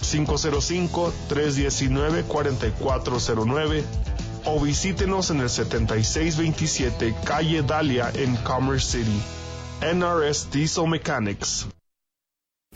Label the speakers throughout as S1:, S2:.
S1: 505-319-4409 o visítenos en el 7627 Calle Dalia en Commerce City. NRS Diesel Mechanics.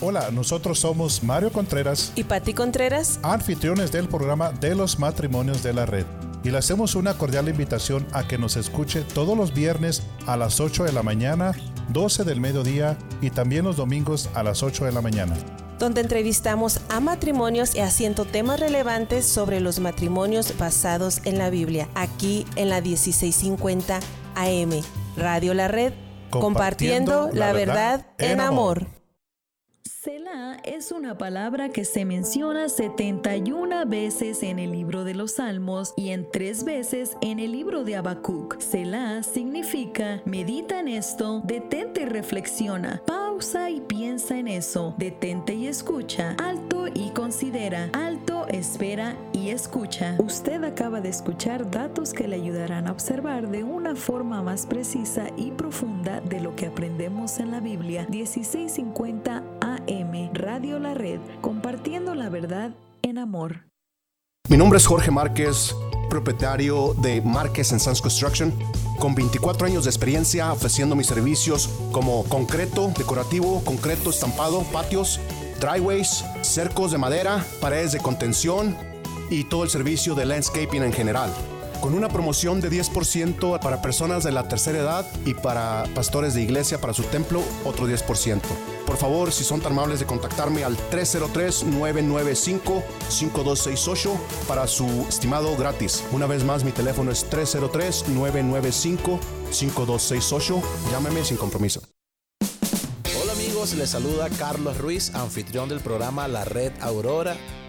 S2: Hola, nosotros somos Mario Contreras
S3: y Patti Contreras,
S2: anfitriones del programa de los matrimonios de la red. Y le hacemos una cordial invitación a que nos escuche todos los viernes a las 8 de la mañana, 12 del mediodía y también los domingos a las 8 de la mañana
S3: donde entrevistamos a matrimonios y haciendo temas relevantes sobre los matrimonios basados en la Biblia, aquí en la 1650 AM, Radio La Red, compartiendo, la, verdad, en amor.
S4: Selah es una palabra que se menciona 71 veces en el libro de los Salmos y en tres veces en el libro de Habacuc. Selah significa medita en esto, detente y reflexiona, pausa y piensa en eso, detente y escucha, alto y considera, alto, espera y escucha. Usted acaba de escuchar datos que le ayudarán a observar de una forma más precisa y profunda de lo que aprendemos en la Biblia. 1650 AM, Radio La Red, compartiendo la verdad en amor.
S5: Mi nombre es Jorge Márquez, propietario de Márquez Sons Construction, con 24 años de experiencia ofreciendo mis servicios como concreto, decorativo, concreto estampado, patios, dryways, cercos de madera, paredes de contención y todo el servicio de landscaping en general con una promoción de 10% para personas de la tercera edad y para pastores de iglesia para su templo, otro 10%. Por favor, si son tan amables de contactarme al 303-995-5268 para su estimado gratis. Una vez más, mi teléfono es 303-995-5268. Llámeme sin compromiso.
S6: Hola amigos, les saluda Carlos Ruiz, anfitrión del programa La Red Aurora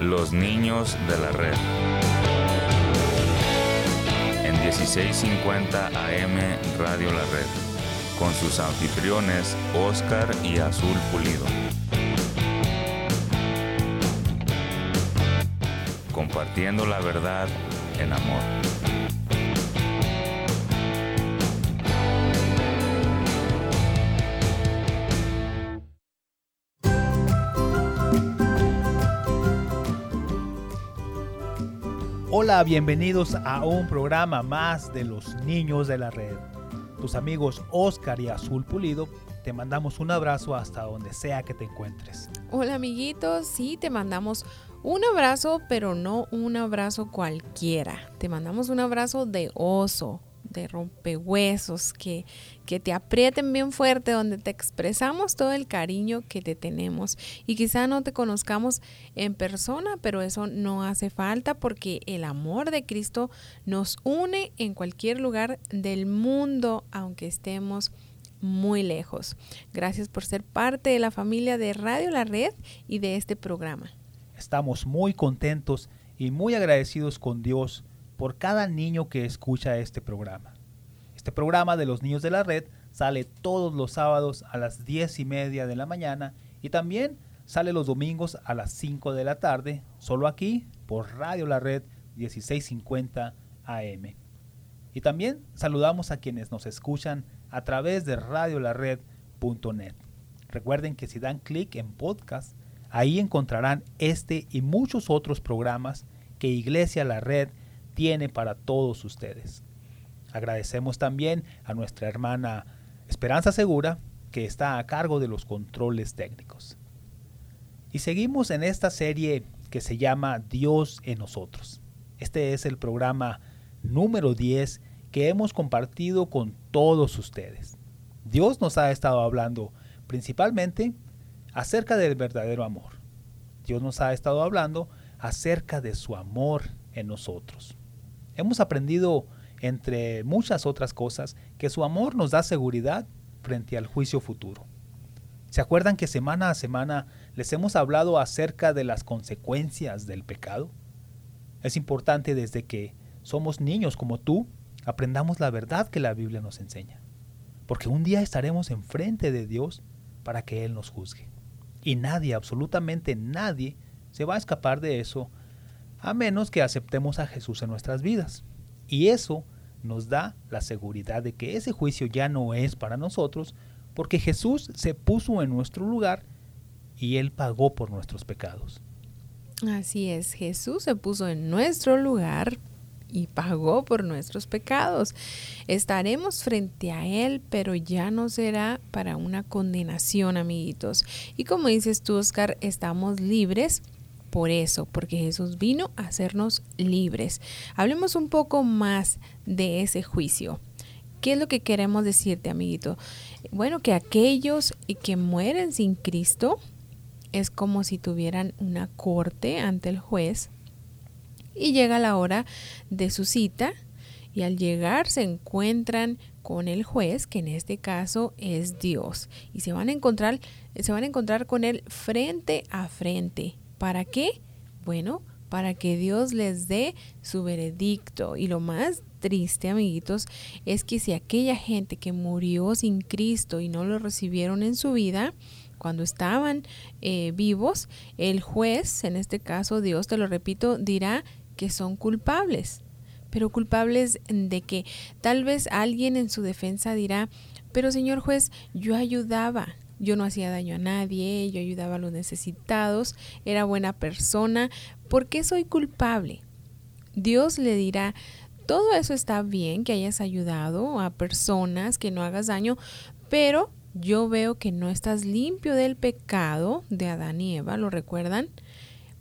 S7: Los niños de la red. En 1650 AM Radio La Red, con sus anfitriones Oscar y Azul Pulido. Compartiendo la verdad en amor.
S8: Hola, bienvenidos a un programa más de los niños de la red. Tus amigos Oscar y Azul Pulido, te mandamos un abrazo hasta donde sea que te encuentres.
S9: Hola amiguitos, sí, te mandamos un abrazo, pero no un abrazo cualquiera. Te mandamos un abrazo de oso, de rompehuesos, que, que te aprieten bien fuerte, donde te expresamos todo el cariño que te tenemos. Y quizá no te conozcamos en persona, pero eso no hace falta porque el amor de Cristo nos une en cualquier lugar del mundo, aunque estemos muy lejos. Gracias por ser parte de la familia de Radio La Red y de este programa.
S8: Estamos muy contentos y muy agradecidos con Dios por cada niño que escucha este programa. Este programa de los niños de la red sale todos los sábados a las 10 y media de la mañana y también sale los domingos a las 5 de la tarde, solo aquí por Radio La Red 1650 AM. Y también saludamos a quienes nos escuchan a través de radiolared.net. Recuerden que si dan clic en podcast, ahí encontrarán este y muchos otros programas que Iglesia La Red tiene para todos ustedes. Agradecemos también a nuestra hermana Esperanza Segura, que está a cargo de los controles técnicos. Y seguimos en esta serie que se llama Dios en nosotros. Este es el programa número 10 que hemos compartido con todos ustedes. Dios nos ha estado hablando principalmente acerca del verdadero amor. Dios nos ha estado hablando acerca de su amor en nosotros. Hemos aprendido, entre muchas otras cosas, que su amor nos da seguridad frente al juicio futuro. ¿Se acuerdan que semana a semana les hemos hablado acerca de las consecuencias del pecado? Es importante desde que somos niños como tú, aprendamos la verdad que la Biblia nos enseña. Porque un día estaremos enfrente de Dios para que Él nos juzgue. Y nadie, absolutamente nadie, se va a escapar de eso a menos que aceptemos a Jesús en nuestras vidas. Y eso nos da la seguridad de que ese juicio ya no es para nosotros, porque Jesús se puso en nuestro lugar y Él pagó por nuestros pecados.
S9: Así es, Jesús se puso en nuestro lugar y pagó por nuestros pecados. Estaremos frente a Él, pero ya no será para una condenación, amiguitos. Y como dices tú, Oscar, estamos libres por eso, porque Jesús vino a hacernos libres. Hablemos un poco más de ese juicio. ¿Qué es lo que queremos decirte, amiguito? Bueno, que aquellos que mueren sin Cristo es como si tuvieran una corte ante el juez y llega la hora de su cita y al llegar se encuentran con el juez, que en este caso es Dios, y se van a encontrar se van a encontrar con él frente a frente. ¿Para qué? Bueno, para que Dios les dé su veredicto. Y lo más triste, amiguitos, es que si aquella gente que murió sin Cristo y no lo recibieron en su vida, cuando estaban eh, vivos, el juez, en este caso Dios, te lo repito, dirá que son culpables. Pero culpables de que tal vez alguien en su defensa dirá, pero señor juez, yo ayudaba, yo no hacía daño a nadie, yo ayudaba a los necesitados, era buena persona, ¿por qué soy culpable? Dios le dirá, todo eso está bien que hayas ayudado a personas, que no hagas daño, pero yo veo que no estás limpio del pecado de Adán y Eva, ¿lo recuerdan?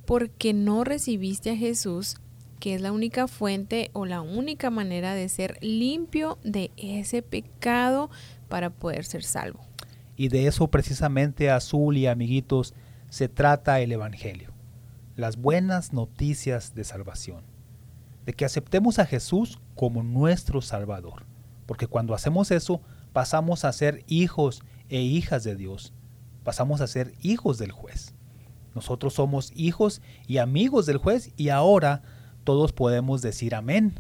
S9: Porque no recibiste a Jesús, que es la única fuente o la única manera de ser limpio de ese pecado para poder ser salvo.
S8: Y de eso precisamente, Azul y amiguitos, se trata el Evangelio. Las buenas noticias de salvación. De que aceptemos a Jesús como nuestro Salvador. Porque cuando hacemos eso, pasamos a ser hijos e hijas de Dios. Pasamos a ser hijos del juez. Nosotros somos hijos y amigos del juez y ahora todos podemos decir amén.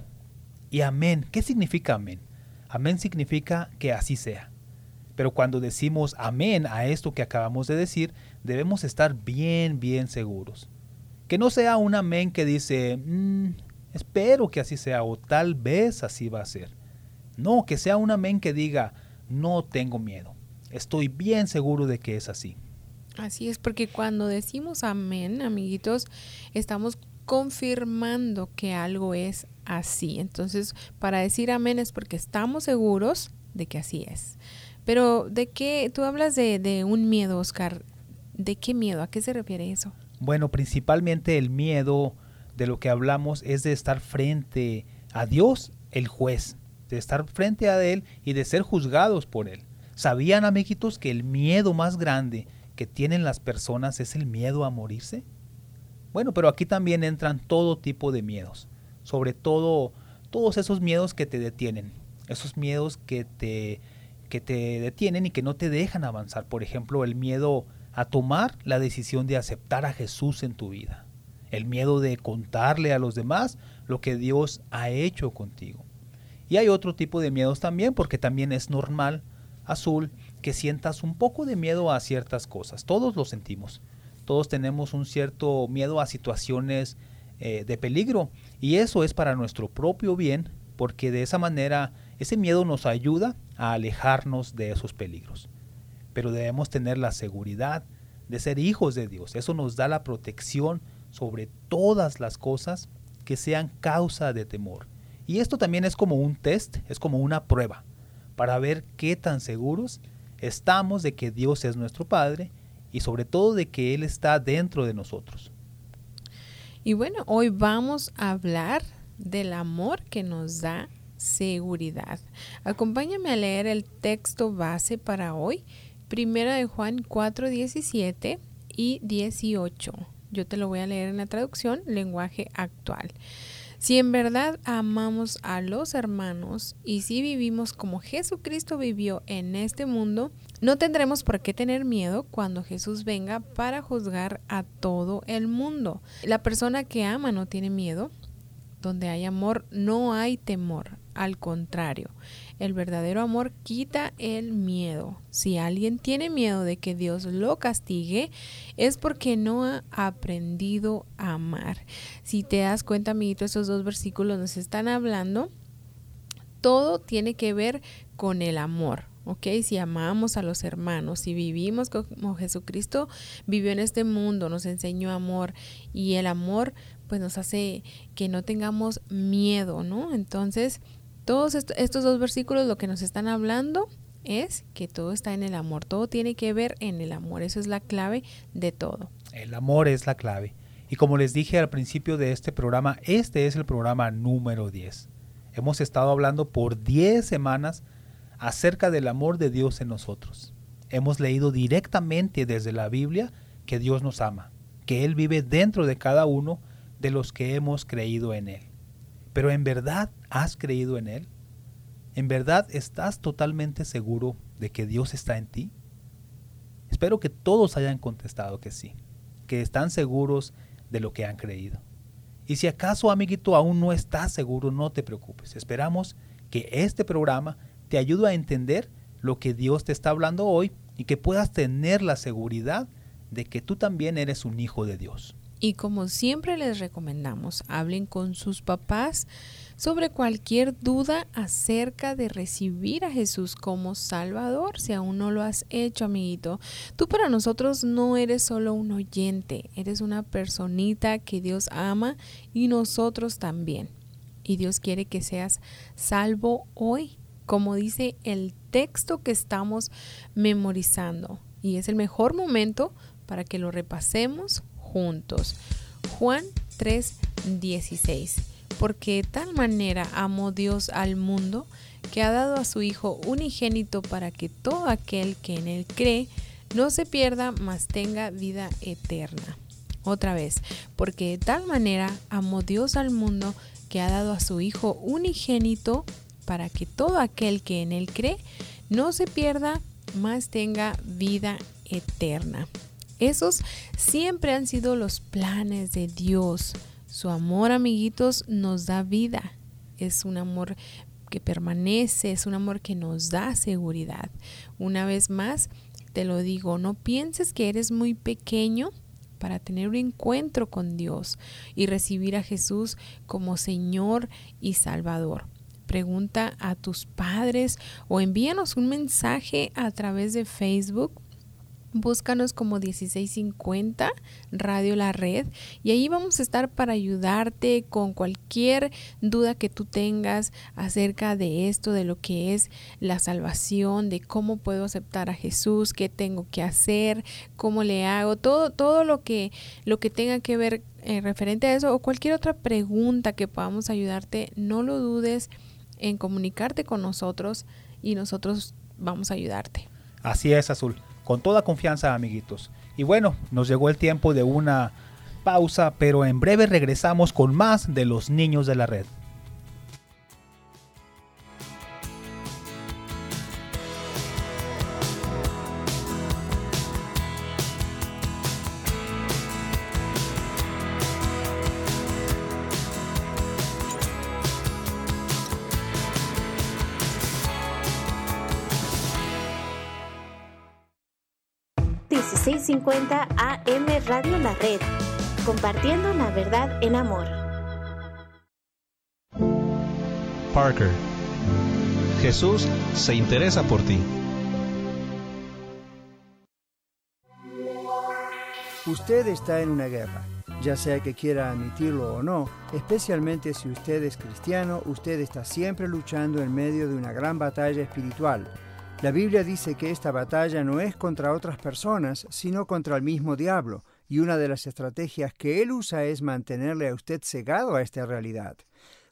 S8: Y amén, ¿qué significa amén? Amén significa que así sea. Pero cuando decimos amén a esto que acabamos de decir, debemos estar bien, bien seguros. Que no sea un amén que dice, mm, espero que así sea o tal vez así va a ser. No, que sea un amén que diga, no tengo miedo. Estoy bien seguro de que es así.
S9: Así es, porque cuando decimos amén, amiguitos, estamos confirmando que algo es así. Entonces, para decir amén es porque estamos seguros de que así es. Pero de qué, tú hablas de, un miedo, Oscar. ¿De qué miedo? ¿A qué se refiere eso?
S8: Bueno, principalmente el miedo de lo que hablamos es de estar frente a Dios, el juez, de estar frente a Él y de ser juzgados por Él. ¿Sabían, amiguitos, que el miedo más grande que tienen las personas es el miedo a morirse? Bueno, pero aquí también entran todo tipo de miedos, sobre todo todos esos miedos que te detienen, esos miedos que te que te detienen y que no te dejan avanzar. Por ejemplo, el miedo a tomar la decisión de aceptar a Jesús en tu vida. El miedo de contarle a los demás lo que Dios ha hecho contigo. Y hay otro tipo de miedos también, porque también es normal, azul, que sientas un poco de miedo a ciertas cosas. Todos lo sentimos. Todos tenemos un cierto miedo a situaciones eh, de peligro. Y eso es para nuestro propio bien, porque de esa manera ese miedo nos ayuda a alejarnos de esos peligros. Pero debemos tener la seguridad de ser hijos de Dios. Eso nos da la protección sobre todas las cosas que sean causa de temor. Y esto también es como un test, es como una prueba para ver qué tan seguros estamos de que Dios es nuestro Padre y sobre todo de que Él está dentro de nosotros.
S9: Y bueno, hoy vamos a hablar del amor que nos da seguridad. Acompáñame a leer el texto base para hoy, Primera de Juan 4, 17 y 18. Yo te lo voy a leer en la traducción, lenguaje actual. Si en verdad amamos a los hermanos y si vivimos como Jesucristo vivió en este mundo, no tendremos por qué tener miedo cuando Jesús venga para juzgar a todo el mundo. La persona que ama no tiene miedo. Donde hay amor no hay temor. Al contrario, el verdadero amor quita el miedo. Si alguien tiene miedo de que Dios lo castigue, es porque no ha aprendido a amar. Si te das cuenta, amiguito, estos dos versículos nos están hablando, todo tiene que ver con el amor. ¿ok? Si amamos a los hermanos, si vivimos como Jesucristo vivió en este mundo, nos enseñó amor y el amor pues nos hace que no tengamos miedo, ¿no? Entonces, todos estos dos versículos lo que nos están hablando es que todo está en el amor, todo tiene que ver en el amor, eso es la clave de todo.
S8: El amor es la clave. Y como les dije al principio de este programa, este es el programa número 10. Hemos estado hablando por 10 semanas acerca del amor de Dios en nosotros. Hemos leído directamente desde la Biblia que Dios nos ama, que Él vive dentro de cada uno de los que hemos creído en Él. Pero en verdad has creído en Él? ¿En verdad estás totalmente seguro de que Dios está en ti? Espero que todos hayan contestado que sí, que están seguros de lo que han creído. Y si acaso, amiguito, aún no estás seguro, no te preocupes. Esperamos que este programa te ayude a entender lo que Dios te está hablando hoy y que puedas tener la seguridad de que tú también eres un hijo de Dios.
S9: Y como siempre les recomendamos, hablen con sus papás sobre cualquier duda acerca de recibir a Jesús como Salvador, si aún no lo has hecho, amiguito. Tú para nosotros no eres solo un oyente, eres una personita que Dios ama y nosotros también. Y Dios quiere que seas salvo hoy, como dice el texto que estamos memorizando. Y es el mejor momento para que lo repasemos juntos. Juan 3:16. Porque de tal manera amó Dios al mundo que ha dado a su Hijo unigénito para que todo aquel que en él cree no se pierda, mas tenga vida eterna. Otra vez, porque de tal manera amó Dios al mundo que ha dado a su Hijo unigénito para que todo aquel que en él cree no se pierda, mas tenga vida eterna. Esos siempre han sido los planes de Dios. Su amor, amiguitos, nos da vida. Es un amor que permanece, es un amor que nos da seguridad. Una vez más, te lo digo, no pienses que eres muy pequeño para tener un encuentro con Dios y recibir a Jesús como Señor y Salvador. Pregunta a tus padres o envíanos un mensaje a través de Facebook Búscanos como 1650 Radio La Red y ahí vamos a estar para ayudarte con cualquier duda que tú tengas acerca de esto, de lo que es la salvación, de cómo puedo aceptar a Jesús, qué tengo que hacer, cómo le hago, todo, todo lo que, lo que tenga que ver eh, referente a eso o cualquier otra pregunta que podamos ayudarte, no lo dudes en comunicarte con nosotros y nosotros vamos a ayudarte.
S8: Así es, Azul con toda confianza, amiguitos. Y bueno, nos llegó el tiempo de una pausa, pero en breve regresamos con más de los niños de la red.
S10: 50 AM Radio La Red. compartiendo la verdad en amor.
S11: Parker. Jesús se interesa por ti.
S12: Usted está en una guerra, ya sea que quiera admitirlo o no, especialmente si usted es cristiano, usted está siempre luchando en medio de una gran batalla espiritual. La Biblia dice que esta batalla no es contra otras personas, sino contra el mismo diablo, y una de las estrategias que él usa es mantenerle a usted cegado a esta realidad.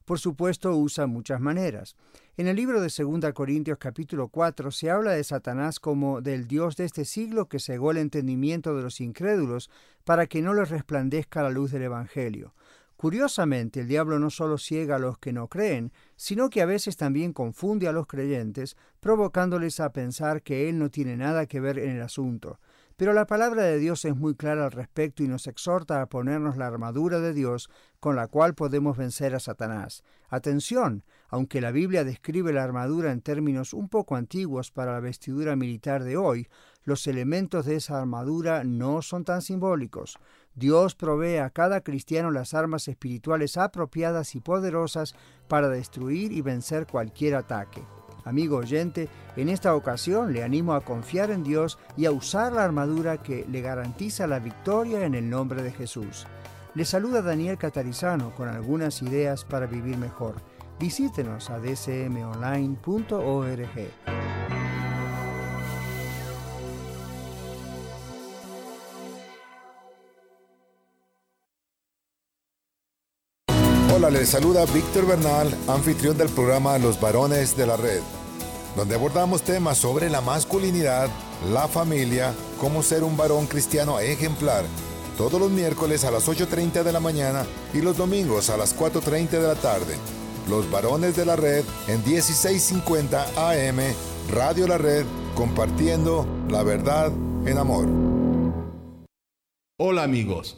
S12: Por supuesto, usa muchas maneras. En el libro de 2 Corintios capítulo 4 se habla de Satanás como del Dios de este siglo que cegó el entendimiento de los incrédulos para que no les resplandezca la luz del Evangelio. Curiosamente, el diablo no solo ciega a los que no creen, sino que a veces también confunde a los creyentes, provocándoles a pensar que él no tiene nada que ver en el asunto. Pero la palabra de Dios es muy clara al respecto y nos exhorta a ponernos la armadura de Dios con la cual podemos vencer a Satanás. Atención, aunque la Biblia describe la armadura en términos un poco antiguos para la vestidura militar de hoy, los elementos de esa armadura no son tan simbólicos. Dios provee a cada cristiano las armas espirituales apropiadas y poderosas para destruir y vencer cualquier ataque. Amigo oyente, en esta ocasión le animo a confiar en Dios y a usar la armadura que le garantiza la victoria en el nombre de Jesús. Le saluda Daniel Catarizano con algunas ideas para vivir mejor. Visítenos a dcmonline.org.
S13: Hola, les saluda Víctor Bernal, anfitrión del programa Los Varones de la Red, donde abordamos temas sobre la masculinidad, la familia, cómo ser un varón cristiano ejemplar, todos los miércoles a las 8.30 de la mañana y los domingos a las 4.30 de la tarde. Los Varones de la Red en 1650 AM, Radio La Red, compartiendo la verdad en amor.
S14: Hola amigos,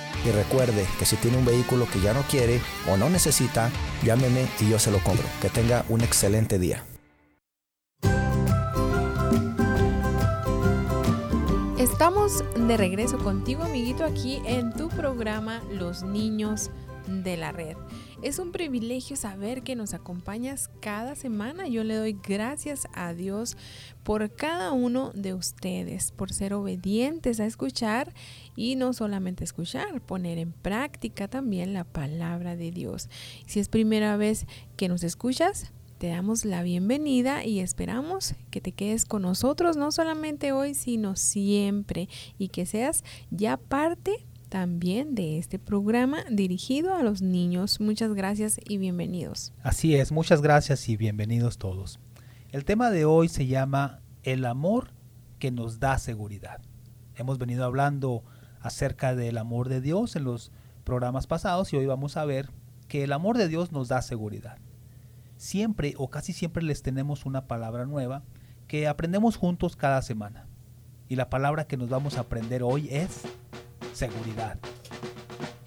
S15: y recuerde que si tiene un vehículo que ya no quiere o no necesita, llámeme y yo se lo compro. Que tenga un excelente día.
S9: Estamos de regreso contigo, amiguito, aquí en tu programa Los Niños de la Red. Es un privilegio saber que nos acompañas cada semana. Yo le doy gracias a Dios por cada uno de ustedes, por ser obedientes a escuchar y no solamente escuchar, poner en práctica también la palabra de Dios. Si es primera vez que nos escuchas, te damos la bienvenida y esperamos que te quedes con nosotros, no solamente hoy, sino siempre, y que seas ya parte también de este programa dirigido a los niños. Muchas gracias y bienvenidos.
S8: Así es, muchas gracias y bienvenidos todos. El tema de hoy se llama El amor que nos da seguridad. Hemos venido hablando acerca del amor de Dios en los programas pasados y hoy vamos a ver que el amor de Dios nos da seguridad. Siempre o casi siempre les tenemos una palabra nueva que aprendemos juntos cada semana. Y la palabra que nos vamos a aprender hoy es seguridad.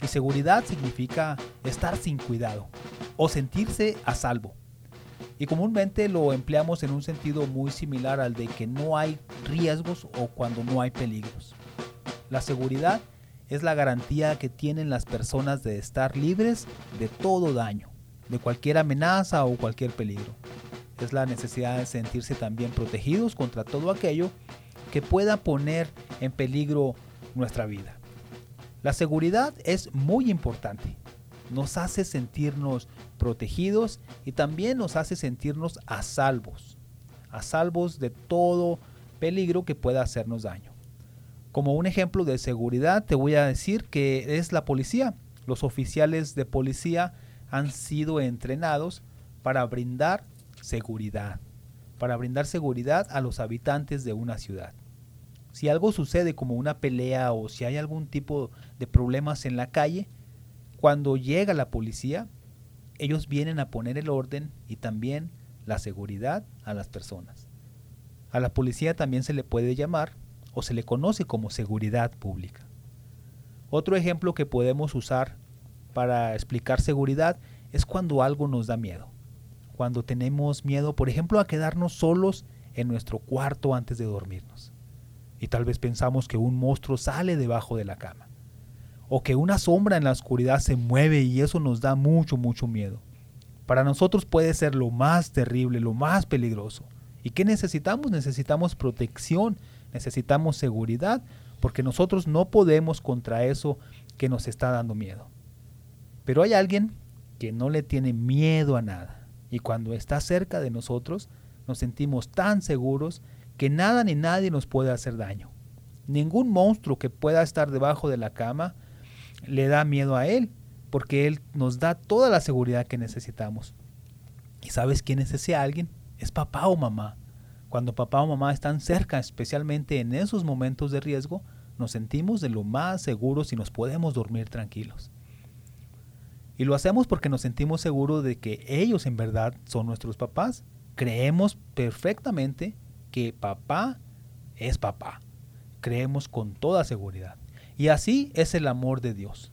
S8: Y seguridad significa estar sin cuidado o sentirse a salvo. Y comúnmente lo empleamos en un sentido muy similar al de que no hay riesgos o cuando no hay peligros. La seguridad es la garantía que tienen las personas de estar libres de todo daño, de cualquier amenaza o cualquier peligro. es la necesidad de sentirse también protegidos contra todo aquello que pueda poner en peligro nuestra vida. La seguridad es muy importante. Nos hace sentirnos protegidos y también nos hace sentirnos a salvos. A salvos de todo peligro que pueda hacernos daño. Como un ejemplo de seguridad te voy a decir que es la policía. Los oficiales de policía han sido entrenados para brindar seguridad, para brindar seguridad a los habitantes de una ciudad. Si algo sucede como una pelea o si hay algún tipo de problemas en la calle, cuando llega la policía, ellos vienen a poner el orden y también la seguridad a las personas. A la policía también se le puede llamar o se le conoce como seguridad pública. Otro ejemplo que podemos usar para explicar seguridad es cuando algo nos da miedo cuando tenemos miedo, por ejemplo, a quedarnos solos en nuestro cuarto antes de dormirnos. Y tal vez pensamos que un monstruo sale debajo de la cama. O que una sombra en la oscuridad se mueve y eso nos da mucho, mucho miedo. Para nosotros puede ser lo más terrible, lo más peligroso. ¿Y qué necesitamos? Necesitamos protección, necesitamos seguridad, porque nosotros no podemos contra eso que nos está dando miedo. Pero hay alguien que no le tiene miedo a nada y cuando está cerca de nosotros, nos sentimos tan seguros que nada ni nadie nos puede hacer daño. Ningún monstruo que pueda estar debajo de la cama le da miedo a él, porque él nos da toda la seguridad que necesitamos. ¿Y sabes quién es ese alguien? Es papá o mamá. Cuando papá o mamá están cerca, especialmente en esos momentos de riesgo, nos sentimos de lo más seguros y nos podemos dormir tranquilos. Y lo hacemos porque nos sentimos seguros de que ellos en verdad son nuestros papás. Creemos perfectamente que papá es papá. Creemos con toda seguridad. Y así es el amor de Dios.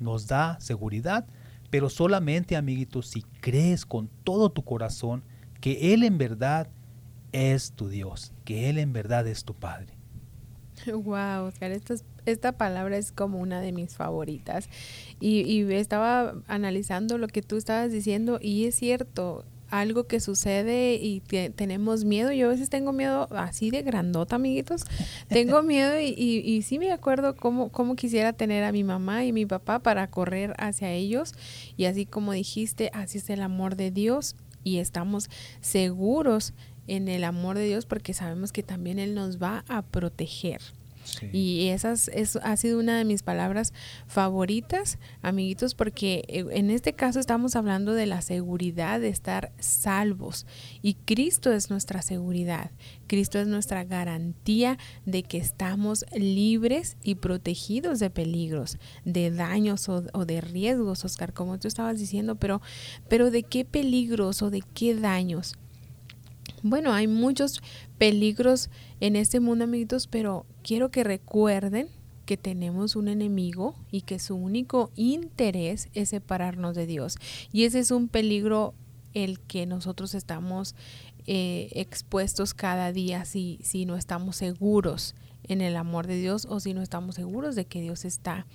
S8: Nos da seguridad, pero solamente, amiguitos, si crees con todo tu corazón que Él en verdad es tu Dios, que Él en verdad es tu Padre.
S9: Wow, Oscar, esta, palabra es como una de mis favoritas. Y, estaba analizando lo que tú estabas diciendo y es cierto, algo que sucede y tenemos miedo. Yo a veces tengo miedo así de grandota, amiguitos. Tengo miedo y, y, sí me acuerdo cómo, cómo quisiera tener a mi mamá y mi papá para correr hacia ellos. Y así como dijiste, así es el amor de Dios y estamos seguros en el amor de Dios porque sabemos que también Él nos va a proteger. Y esas es, ha sido una de mis palabras favoritas, amiguitos, porque eh, en este caso estamos hablando de la seguridad de estar salvos. Y Cristo es nuestra seguridad. Cristo es nuestra garantía de que estamos libres y protegidos de peligros, de daños o, o de riesgos, Oscar, como tú estabas diciendo, pero, pero ¿de qué peligros o de qué daños? Bueno, hay muchos peligros en este mundo, amiguitos, pero quiero que recuerden que tenemos un enemigo y que su único interés es separarnos de Dios. Y ese es un peligro el que nosotros estamos eh, expuestos cada día si, si no estamos seguros en el amor de Dios o si no estamos seguros de que Dios está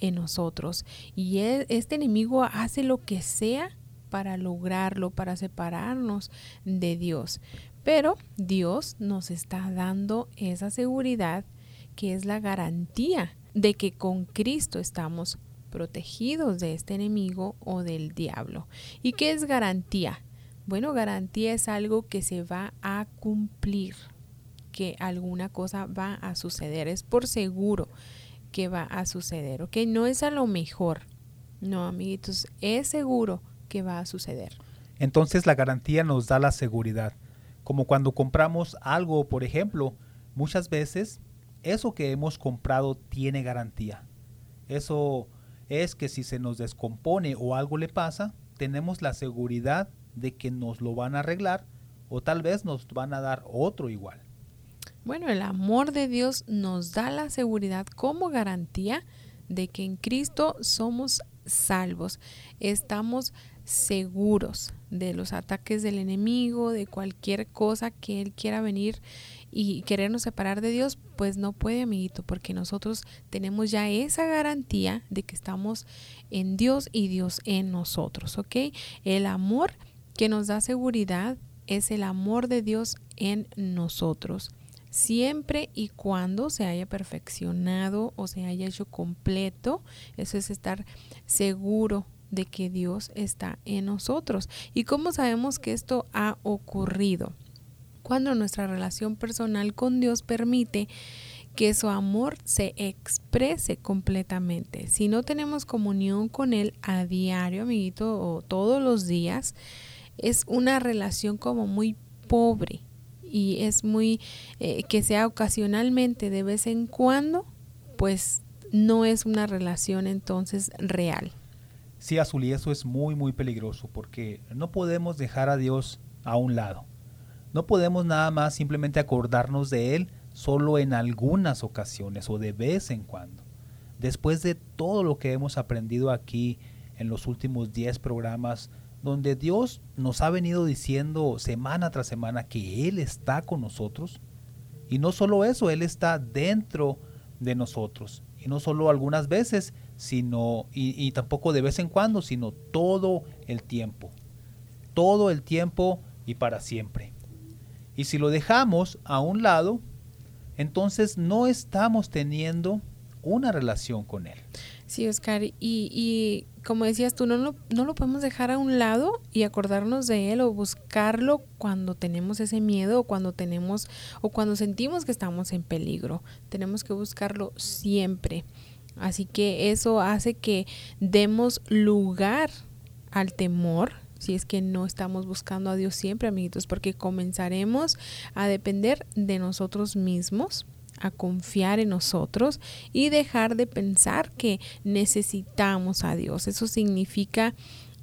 S9: en nosotros. Y e, este enemigo hace lo que sea para lograrlo, para separarnos de Dios. Pero Dios nos está dando esa seguridad que es la garantía de que con Cristo estamos protegidos de este enemigo o del diablo. ¿Y qué es garantía? Bueno, garantía es algo que se va a cumplir, que alguna cosa va a suceder, es por seguro que va a suceder, ¿ok? No es a lo mejor, no, amiguitos, es seguro que va a suceder.
S8: Entonces la garantía nos da la seguridad. Como cuando compramos algo, por ejemplo, muchas veces eso que hemos comprado tiene garantía. Eso es que si se nos descompone o algo le pasa, tenemos la seguridad de que nos lo van a arreglar o tal vez nos van a dar otro igual.
S9: Bueno, el amor de Dios nos da la seguridad como garantía de que en Cristo somos salvos. Estamos seguros de los ataques del enemigo, de cualquier cosa que él quiera venir y querernos separar de Dios, pues no puede, amiguito, porque nosotros tenemos ya esa garantía de que estamos en Dios y Dios en nosotros, ¿ok? El amor que nos da seguridad es el amor de Dios en nosotros, siempre y cuando se haya perfeccionado o se haya hecho completo. Eso es estar seguro de que Dios está en nosotros. ¿Y cómo sabemos que esto ha ocurrido? Cuando nuestra relación personal con Dios permite que su amor se exprese completamente. Si no tenemos comunión con Él a diario, amiguito, o todos los días, es una relación como muy pobre y es muy eh, que sea ocasionalmente de vez en cuando, pues no es una relación entonces real.
S8: Sí, Azul, y eso es muy, muy peligroso porque no podemos dejar a Dios a un lado. No podemos nada más simplemente acordarnos de Él solo en algunas ocasiones o de vez en cuando. Después de todo lo que hemos aprendido aquí en los últimos 10 programas, donde Dios nos ha venido diciendo semana tras semana que Él está con nosotros, y no solo eso, Él está dentro de nosotros, y no solo algunas veces, sino, y, y tampoco de vez en cuando, sino todo el tiempo, todo el tiempo y para siempre. Y si lo dejamos a un lado, entonces no estamos teniendo una relación con Él.
S9: Sí, Oscar, y, y como decías tú, no lo, no lo podemos dejar a un lado y acordarnos de Él o buscarlo cuando tenemos ese miedo o cuando tenemos o cuando sentimos que estamos en peligro. Tenemos que buscarlo siempre. Así que eso hace que demos lugar al temor, si es que no estamos buscando a Dios siempre, amiguitos, porque comenzaremos a depender de nosotros mismos a confiar en nosotros y dejar de pensar que necesitamos a Dios. Eso significa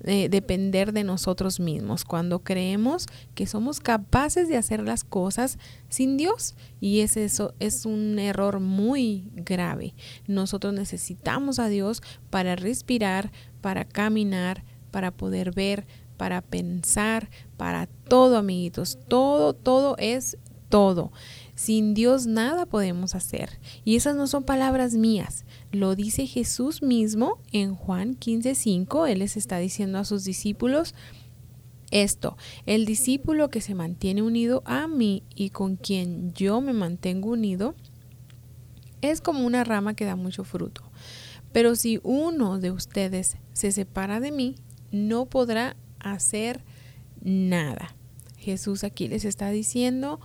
S9: depender de nosotros mismos, cuando creemos que somos capaces de hacer las cosas sin Dios. Y es eso es un error muy grave. Nosotros necesitamos a Dios para respirar, para caminar, para poder ver, para pensar, para todo, amiguitos. Todo, todo es todo. Sin Dios nada podemos hacer. Y esas no son palabras mías. Lo dice Jesús mismo en Juan 15:5. Él les está diciendo a sus discípulos esto. El discípulo que se mantiene unido a mí y con quien yo me mantengo unido es como una rama que da mucho fruto. Pero si uno de ustedes se separa de mí, no podrá hacer nada. Jesús aquí les está diciendo,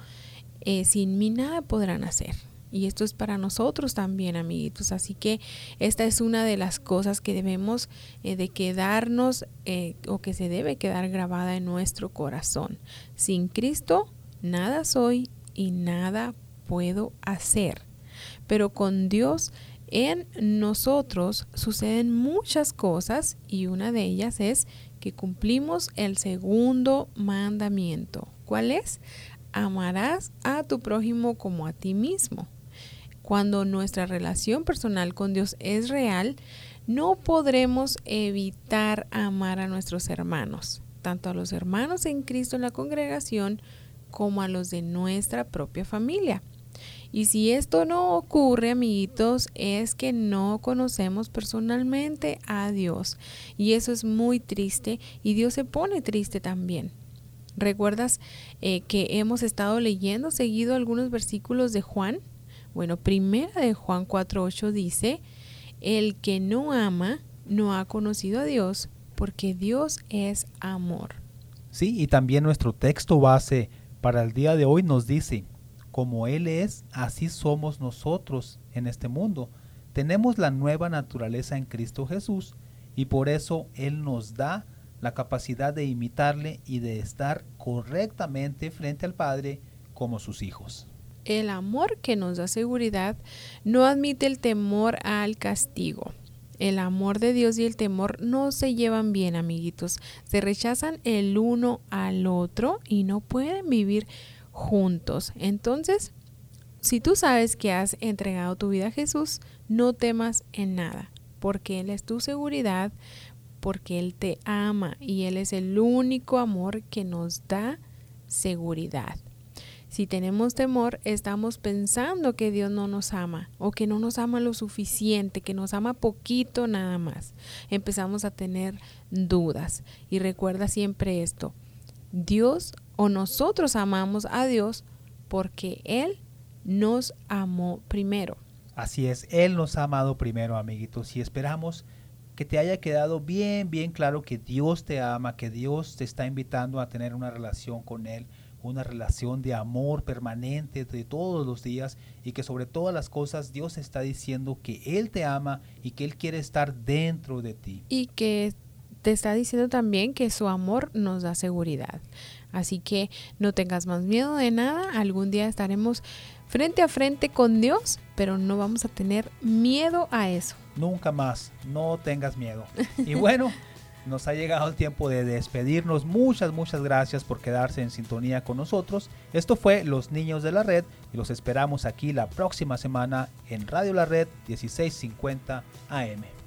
S9: eh, sin mí nada podrán hacer. Y esto es para nosotros también, amiguitos. Así que esta es una de las cosas que debemos eh, de quedarnos eh, o que se debe quedar grabada en nuestro corazón. Sin Cristo, nada soy y nada puedo hacer. Pero con Dios en nosotros suceden muchas cosas y una de ellas es que cumplimos el segundo mandamiento. ¿Cuál es? Amarás a tu prójimo como a ti mismo. Cuando nuestra relación personal con Dios es real, no podremos evitar amar a nuestros hermanos, tanto a los hermanos en Cristo en la congregación como a los de nuestra propia familia. Y si esto no ocurre, amiguitos, es que no conocemos personalmente a Dios. Y eso es muy triste y Dios se pone triste también. ¿Recuerdas eh, que hemos estado leyendo seguido algunos versículos de Juan? Bueno, primera de Juan 4.8 dice, el que no ama no ha conocido a Dios porque Dios es amor.
S8: Sí, y también nuestro texto base para el día de hoy nos dice, como Él es, así somos nosotros en este mundo. Tenemos la nueva naturaleza en Cristo Jesús y por eso Él nos da la capacidad de imitarle y de estar correctamente frente al Padre como sus hijos.
S9: El amor que nos da seguridad no admite el temor al castigo. El amor de Dios y el temor no se llevan bien, amiguitos. Se rechazan el uno al otro y no pueden vivir juntos. Entonces, si tú sabes que has entregado tu vida a Jesús, no temas en nada, porque Él es tu seguridad, porque Él te ama y Él es el único amor que nos da seguridad. Si tenemos temor, estamos pensando que Dios no nos ama o que no nos ama lo suficiente, que nos ama poquito nada más. Empezamos a tener dudas. Y recuerda siempre esto, Dios o nosotros amamos a Dios porque Él nos amó primero.
S8: Así es, Él nos ha amado primero, amiguitos, y esperamos que te haya quedado bien, bien claro que Dios te ama, que Dios te está invitando a tener una relación con Él, una relación de amor permanente de todos los días y que sobre todas las cosas Dios está diciendo que Él te ama y que Él quiere estar dentro de ti.
S9: Y que te está diciendo también que su amor nos da seguridad. Así que no tengas más miedo de nada. Algún día estaremos frente a frente con Dios, pero no vamos a tener miedo a eso.
S8: Nunca más, no tengas miedo. Y bueno, nos ha llegado el tiempo de despedirnos. Muchas, muchas gracias por quedarse en sintonía con nosotros. Esto fue Los Niños de la Red y los esperamos aquí la próxima semana en Radio La Red 1650 AM.